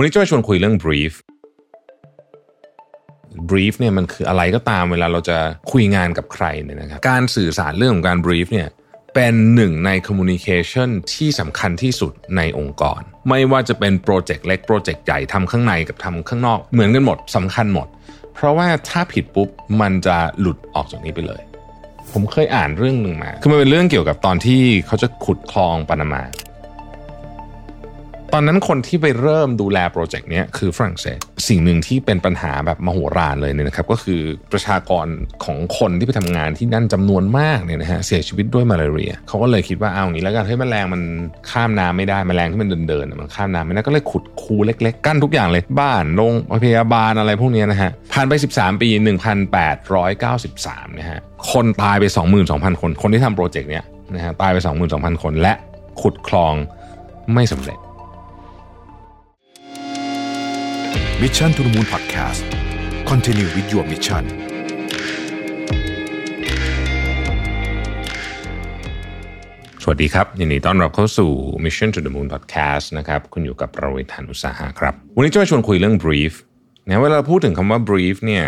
วันนี้จะมาชวนคุยเรื่อง brief brief เนี่ยมันคืออะไรก็ตามเวลาเราจะคุยงานกับใครเนี่ยนะครับการสื่อสารเรื่องของการ brief เนี่ยเป็นหนึ่งใน communication ที่สำคัญที่สุดในองค์กร ไม่ว่าจะเป็นโปรเจกต์เล็กโปรเจกต์ใหญ่ทำข้างในกับทำข้างนอกเหมือนกันหมดสำคัญหมด เพราะว่าถ้าผิดปุ๊บมันจะหลุดออกจากนี้ไปเลย ผมเคยอ่านเรื่องหนึ่งมา คือมันเป็นเรื่องเกี่ยวกับตอนที่เขาจะขุดคลองปานามา ตอนนั้นคนที่ไปเริ่มดูแลโปรเจกต์นี้คือฝรั่งเศส สิ่งหนึ่งที่เป็นปัญหาแบบมโหฬารเลยเนี่ยนะครับ ก็คือประชากรของคนที่ไปทำงานที่นั่นจำนวนมากเนี่ยนะฮะเสียชีวิตด้วยมาลาเรียเขาก็เลยคิดว่าเอาอย่างนี้แล้วกันเฮ้ยแมลงมันข้ามน้ำไม่ได้แมลงที่มันเดินเดินมันข้ามน้ำไม่ได้ก็เลยขุดคูเล็กๆกั้นทุกอย่างเลยบ้านโรงพยาบาลอะไรพวกนี้นะฮะผ่านไป 13 ปี 1893นะฮะคนตายไป 22,000 คน คนที่ทำโปรเจกต์เนี้ยนะฮะตายไป 22,000 คนและขุดคลองไม่สำเร็จ Mission to the Moon Podcast Continue with your mission สวัสดีครับ ยินดีต้อนรับเข้าสู่ Mission to the Moon Podcast นะครับคุณอยู่กับประวิทานุตสาหะครับ วันนี้จะมาชวนคุยเรื่อง brief นะเวลาพูดถึงคำว่า brief เนี่ย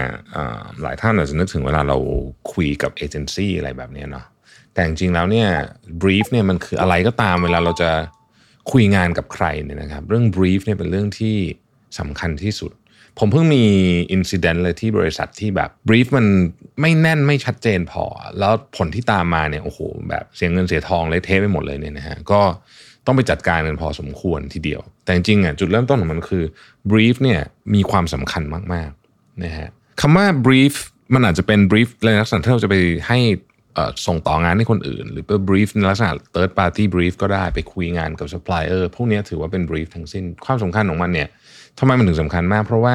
หลายท่านอาจจะนึกถึงเวลาเราคุยกับเอเจนซี่อะไรแบบนี้เนาะแต่จริงๆแล้วเนี่ย brief เนี่ยมันคืออะไรก็ตามเวลาเราจะคุยงานกับใครเนี่ยนะครับ เรื่อง brief เนี่ยเป็นเรื่องที่ สำคัญที่สุด ผมเพิ่งมีอินซิเดนต์เลยที่บริษัทที่แบบบรีฟมันไม่แน่นไม่ชัดเจนพอ แล้วผลที่ตามมาเนี่ยโอ้โหแบบเสียเงินเสียทองเลยเทไปหมดเลยเนี่ยนะฮะก็ต้องไปจัดการกันพอสมควรทีเดียว แต่จริงๆอะจุดเริ่มต้นของมันคือbrief เนี่ยมีความสำคัญมากๆนะฮะคำว่า brief มันอาจจะเป็น brief ในลักษณะที่เราจะไปให้ส่งต่องานให้คนอื่น หรือเป็น brief ในลักษณะ third party brief ก็ได้ไปคุยงานกับ supplier พวกนี้ถือว่าเป็น brief ทั้งสิ้น ความสำคัญของมันเนี่ย ทำไมมันถึงสำคัญมาก เพราะว่า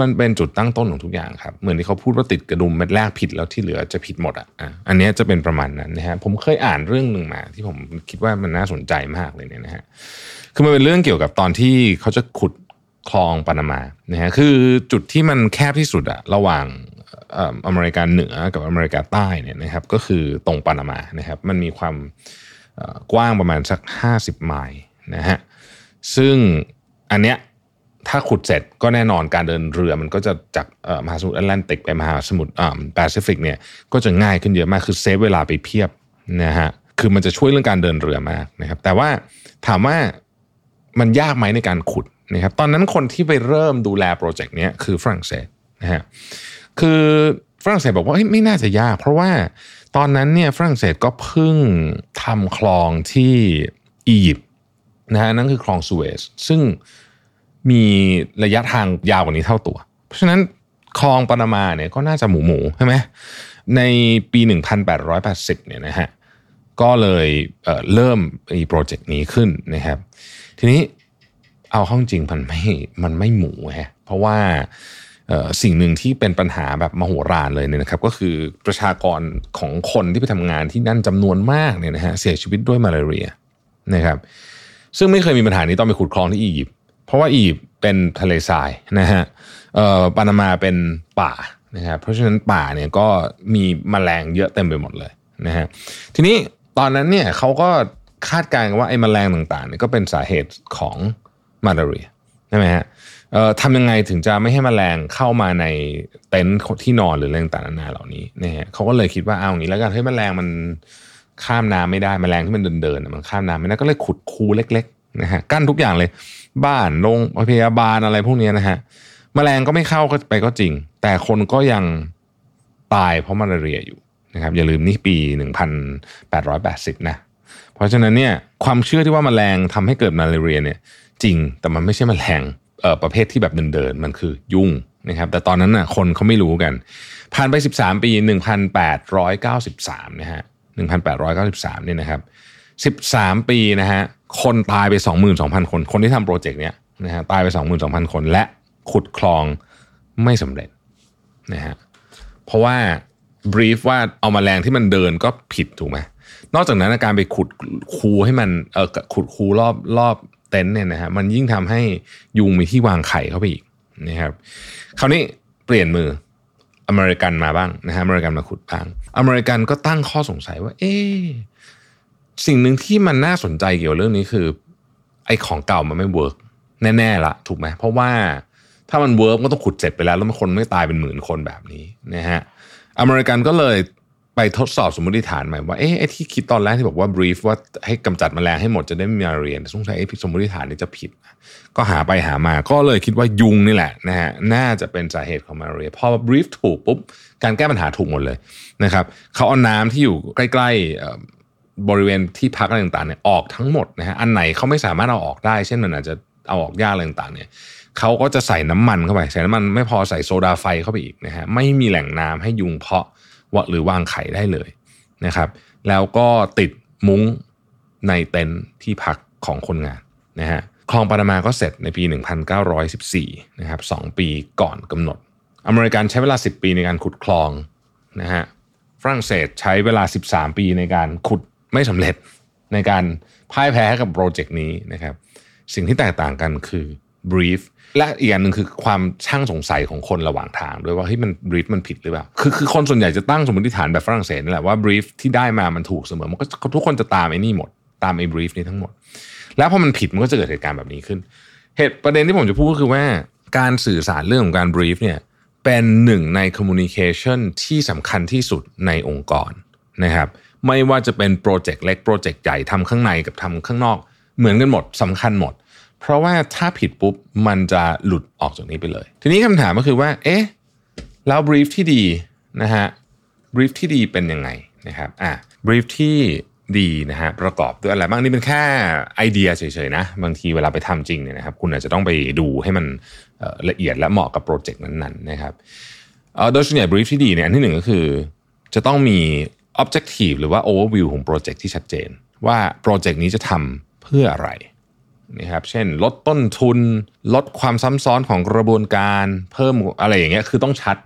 มันเป็นจุดตั้งต้นของทุกอย่างครับ เหมือนที่เขาพูดว่าติดกระดุมเม็ดแรกผิดแล้วที่เหลือจะผิดหมดอะอันนี้จะเป็นประมาณนั้นนะฮะผมเคยอ่านเรื่องหนึ่งมา ที่ผมคิดว่ามันน่าสนใจมากเลยเนี่ยนะฮะคือมันเป็นเรื่องเกี่ยวกับตอนที่เขาจะขุดคลองปานามานะฮะคือจุดที่มันแคบที่สุดอะระหว่างอเมริกาเหนือกับอเมริกาใต้เนี่ยนะครับก็คือตรงปานามานะครับมันมีความกว้างประมาณสัก 50 ไมล์นะฮะซึ่งอันเนี้ย ถ้าขุดเสร็จก็แน่นอนการเดินเรือมันก็จะจากมหาสมุทรแอตแลนติกไปมหาสมุทรแปซิฟิกเนี่ยก็จะง่ายขึ้นเยอะมากคือ save เวลาไปเพียบนะฮะคือมันจะช่วยเรื่องการเดินเรือมากนะครับ แต่ว่าถามว่ามันยากไหมในการขุดนะครับตอนนั้นคนที่ไปเริ่มดูแลโปรเจกต์นี้คือฝรั่งเศสนะฮะคือฝรั่งเศสบอกว่าไม่น่าจะยาก เพราะว่าตอนนั้นเนี่ยฝรั่งเศสก็เพิ่งทำคลองที่อียิปต์นะฮะนั่นคือคลองสุเอซซึ่ง มีระยะทางยาวกว่านี้เท่าตัว เพราะฉะนั้นคลองปานามาเนี่ยก็น่าจะหมูหมูใช่ไหมในปี 1880เนี่ยนะฮะก็เลยเเริ่มมีโปรเจกต์นี้ขึ้นนะครับ ทีนี้เอาข้องจริงมันไม่มันไม่หมูฮะเพราะว่าสิ่งหนึ่งที่เป็นปัญหาแบบมโหฬารเลยเนี่ยนะครับ ก็คือประชากรของคนที่ไปทำงานที่นั่นจำนวนมากเนี่ยนะฮะเสียชีวิตด้วยมาลาเรียนะครับ ซึ่งไม่เคยมีปัญหานี้ต้องไปขุดคลองที่อียิปต์ เพราะว่าอียิปต์เป็นทะเลทรายนะฮะเอ่อปานามาเป็นป่านะครับเพราะฉะนั้นป่าเนี่ยก็มีมแมลงเยอะเต็มไปหมดเลยนะฮะทีนี้ตอนนั้นเนี่ยเขาก็คาดการณ์ว่าไอ้มแมลงต่างๆเนี่ยก็เป็นสาเหตุของมาลาเรียใช่ไหมฮะเอ่อทำยังไงถึงจะไม่ให้มแมลงเข้ามาในเต็นท์ที่นอนหรืออะไรต่างๆนานาเหล่านี้นะฮะเขาก็เลยคิดว่าเอาอย่างนี้แล้วกันให้มแมลงมันข้ามน้ำไม่ได้มแมลงที่มันเดินๆมันข้ามน้ำไม่ได้ก็เลยขุดคูเล็ก นะฮะกั้นทุกอย่างเลย บ้านโรงพยาบาลอะไรพวกนี้นะฮะมแมลงก็ไม่เข้าไปก็จริง แต่คนก็ยังตายเพราะมาลาเรียอยู่นะครับอย่าลืมนี่ปี 1880 นะ เพราะฉะนั้นเนี่ยความเชื่อที่ว่ามาแมลงทำให้เกิดมาลาเรียเนี่ยจริงแต่มันไม่ใช่มแมลงเอ่อประเภทที่แบบเดินๆมันคือยุ่งนะครับแต่ตอนนั้นน่ะคนเขาไม่รู้กันผ่านไป 13 ปี 1893 นะฮะ 1893 เนี่ยนะครับ 13 ปีนะฮะคนตายไป 22,000 คน คนที่ทำโปรเจกต์เนี้ยนะฮะตายไป 22,000 คน และขุดคลองไม่สำเร็จนะฮะเพราะว่าบรีฟว่าเอามาแรงที่มันเดินก็ผิดถูกไหมนอกจากนั้นการไปขุดคูให้มันเออขุดคูรอบรอบเต็นท์เนี่ยนะฮะมันยิ่งทำให้ยุงมีที่วางไข่เข้าไปอีกนะครับคราวนี้เปลี่ยนมืออเมริกันมาบ้างนะฮะอเมริกันมาขุดบ้าง อเมริกันก็ตั้งข้อสงสัยว่า เอ๊ สิ่งหนึ่งที่มันน่าสนใจเกี่ยวกับเรื่องนี้คือ ไอ้ของเก่ามันไม่ work แน่ๆละถูกไหมเพราะว่าถ้ามัน work ก็ต้องขุดเสร็จไปแล้ว แล้วมันคนไม่ตายเป็นหมื่นคนแบบนี้นะฮะอเมริกันก็เลยไปทดสอบสมมติฐานใหม่ว่าเอ๊ะไอ้ที่คิดตอนแรกที่บอกว่า brief ว่าให้กำจัดแมลงให้หมดจะได้ไม่มีมาลาเรีย สงสัยไอ้สมมติฐานนี้จะผิด ก็หาไปหามาก็เลยคิดว่ายุงนี่แหละนะฮะน่าจะเป็นสาเหตุของมาลาเรียพอ brief ถูกปุ๊บการแก้ปัญหาถูกหมดเลยนะครับเขาเอาน้ำที่อยู่ใกล้ๆ บริเวณที่พักอะไรต่างๆเนี่ยออกทั้งหมดนะฮะอันไหนเขาไม่สามารถเอาออกได้ เช่นมันอาจจะเอาออกยากอะไรต่างๆเนี่ยเขาก็จะใส่น้ำมันเข้าไปใส่น้ำมันไม่พอใส่โซดาไฟเข้าไปอีกนะฮะไม่มีแหล่งน้ำให้ยุงเพาะว่าหรือวางไข่ได้เลยนะครับ แล้วก็ติดมุ้งในเต็นท์ที่พักของคนงานนะฮะคลองปานามาก็เสร็จในปี 1914 นะครับ 2 ปีก่อนกำหนด อเมริกันใช้เวลา 10 ปีในการขุดคลองนะฮะ ฝรั่งเศสใช้เวลา 13 ปีในการขุด ไม่สำเร็จในการพ่ายแพ้กับโปรเจกต์นี้นะครับสิ่งที่แตกต่างกันคือ brief และอีกอย่างหนึ่งคือความช่างสงสัยของคนระหว่างทาง ด้วยว่าเฮ้ยมัน brief มันผิดหรือเปล่าคือคือคนส่วนใหญ่จะตั้งสมมติฐานแบบฝรั่งเศสนี่แหละว่า brief ที่ได้มามันถูกเสมอมันก็ทุกคนจะตามไอ้นี่หมด ตามไอ้ brief นี้ทั้งหมด แล้วพอมันผิดมันก็จะเกิดเหตุการณ์แบบนี้ขึ้น เหตุประเด็นที่ผมจะพูดก็คือว่าการสื่อสารเรื่องของการ brief เนี่ยเป็นหนึ่งใน communication ที่สำคัญที่สุดในองค์กรนะครับ ไม่ว่าจะเป็นโปรเจกต์เล็กโปรเจกต์ใหญ่ทำข้างในกับทำข้างนอก เหมือนกันหมดสำคัญหมด เพราะว่าถ้าผิดปุ๊บมันจะหลุดออกจากนี้ไปเลย ทีนี้คำถามก็คือว่า เอ๊ะแล้ว brief ที่ดีนะฮะ brief ที่ดีเป็นยังไงนะครับอะ brief ที่ดีนะฮะประกอบด้วยอะไรบ้างนี่เป็นแค่ไอเดียเฉยๆนะบางทีเวลาไปทำจริงเนี่ยนะครับคุณอาจจะต้องไปดูให้มันละเอียดและเหมาะกับโปรเจกต์นั้นๆนะครับโดยส่วนใหญ่ brief ที่ดีเนี่ยอันที่หนึ่งก็คือ จะต้องมี objective หรือว่า overview ของโปรเจกต์ที่ชัดเจน ว่าโปรเจกต์นี้จะทำเพื่ออะไรนะครับเช่นลดต้นทุน ลดความซ้ำซ้อนของกระบวนการเพิ่มอะไรอย่างเงี้ยคือต้องชัด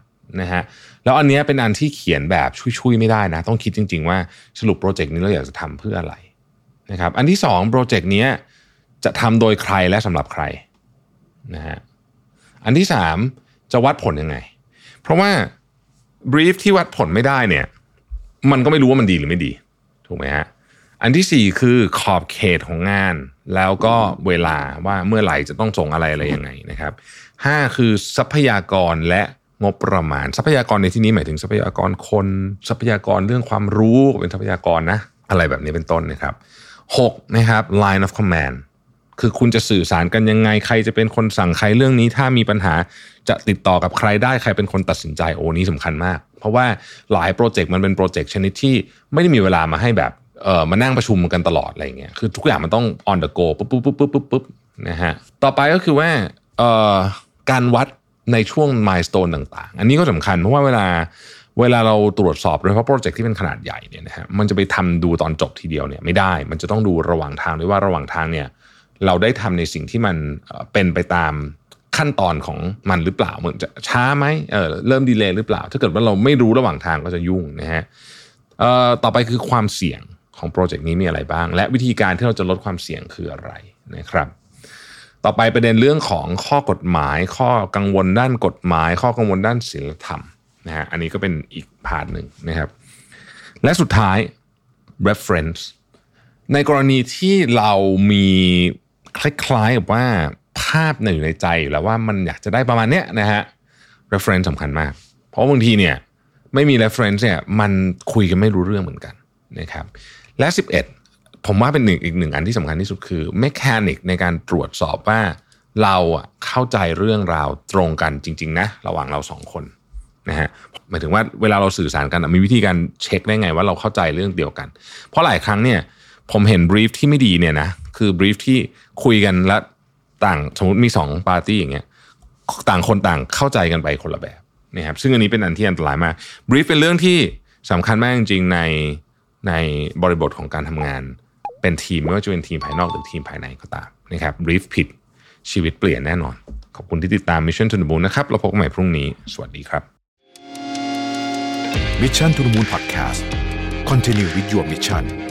นะฮะแล้วอันนี้เป็นอันที่เขียนแบบชุยๆไม่ได้นะ ต้องคิดจริง ๆ ว่าสรุปโปรเจกต์นี้เราอยากจะทำเพื่ออะไรนะครับอันที่2โปรเจกต์นี้จะทำโดยใครและสำหรับใครนะฮะอันที่ 3 จะวัดผลยังไง เพราะว่าบรีฟที่วัดผลไม่ได้เนี่ย มันก็ไม่รู้ว่ามันดีหรือไม่ดี ถูกไหมฮะอันที่4คือขอบเขตของงาน แล้วก็เวลาว่าเมื่อไหร่จะต้องส่งอะไรอะไรยังไงนะครับ5คือทรัพยากรและงบประมาณ ทรัพยากรในที่นี้หมายถึงทรัพยากรคน ทรัพยากรเรื่องความรู้เป็นทรัพยากรนะ อะไรแบบนี้เป็นต้นนะครับ6นะครับ line of command คือคุณจะสื่อสารกันยังไง ใครจะเป็นคนสั่งใครเรื่องนี้ ถ้ามีปัญหาจะติดต่อกับใครได้ใครเป็นคนตัดสินใจโอ้นี้สำคัญมาก เพราะว่าหลายโปรเจกต์มันเป็นโปรเจกต์ชนิดที่ไม่ได้มีเวลามาให้แบบเออมานั่งประชุมกันตลอดอะไรเงี้ยคือทุกอย่างมันต้อง on the go ปุ๊บปุ๊บปุ๊บปุ๊บปุ๊บปุ๊บนะฮะต่อไปก็คือว่าเอ่อการวัดในช่วงมายสเตนต่างๆ อันนี้ก็สำคัญเพราะว่าเวลาเวลาเราตรวจสอบโดยเฉพาะโปรเจกต์ที่เป็นขนาดใหญ่เนี่ยนะฮะมันจะไปทำดูตอนจบทีเดียวเนี่ยไม่ได้ มันจะต้องดูระหว่างทางด้วยว่าระหว่างทางเนี่ย เราได้ทำในสิ่งที่มันเป็นไปตามขั้นตอนของมันหรือเปล่าเหมือนจะช้าไหมเออเริ่ม delay หรือเปล่า ถ้าเกิดว่าเราไม่รู้ระหว่างทางก็จะยุ่งนะฮะเอ่อต่อไปคือความเสี่ยงของโปรเจกต์นี้มีอะไรบ้าง และวิธีการที่เราจะลดความเสี่ยงคืออะไรนะครับ ต่อไปประเด็นเรื่องของข้อกฎหมาย ข้อกังวลด้านกฎหมาย ข้อกังวลด้านศีลธรรมนะฮะอันนี้ก็เป็นอีก part หนึ่งนะครับ และสุดท้าย reference ในกรณีที่เรามี คล้ายๆกับว่าภาพหนึ่งในใจอยู่แล้วว่ามันอยากจะได้ประมาณเนี้ยนะฮะ reference สำคัญมาก เพราะบางทีเนี่ยไม่มี reference เนี่ยมันคุยกันไม่รู้เรื่องเหมือนกันนะครับ และ 11 ผมว่าเป็นหนึ่งอีกหนึ่งอันที่สำคัญที่สุดคือ m e c h a n i c ในการตรวจสอบว่าเราเข้าใจเรื่องราวตรงกันจริง ๆ นะ ระหว่างเราสองคนนะฮะหมายถึงว่าเวลาเราสื่อสารกันมีวิธีการเช็คได้ไงว่าเราเข้าใจเรื่องเดียวกัน เพราะหลายครั้งเนี่ยผมเห็น brief ที่ไม่ดีเนี่ยนะ คือ brief ที่คุยกันแล้วต่างสมมติมีสองปาร์ตี้อย่างเงี้ยต่างคนต่างเข้าใจกันไปคนละแบบนะครับซึ่งอันนี้เป็นอันที่อันตรายมาก brief เป็นเรื่องที่สำคัญมากจริงๆในในบริบทของการทำงาน เป็นทีมไม่ว่าจะเป็นทีมภายนอกหรือทีมภายในก็ตามนะครับ brief ผิดชีวิตเปลี่ยนแน่นอน ขอบคุณที่ติดตาม Mission to the Moon นะครับเราพบกันใหม่พรุ่งนี้ สวัสดีครับ Mission to the Moon Podcast Continue with your mission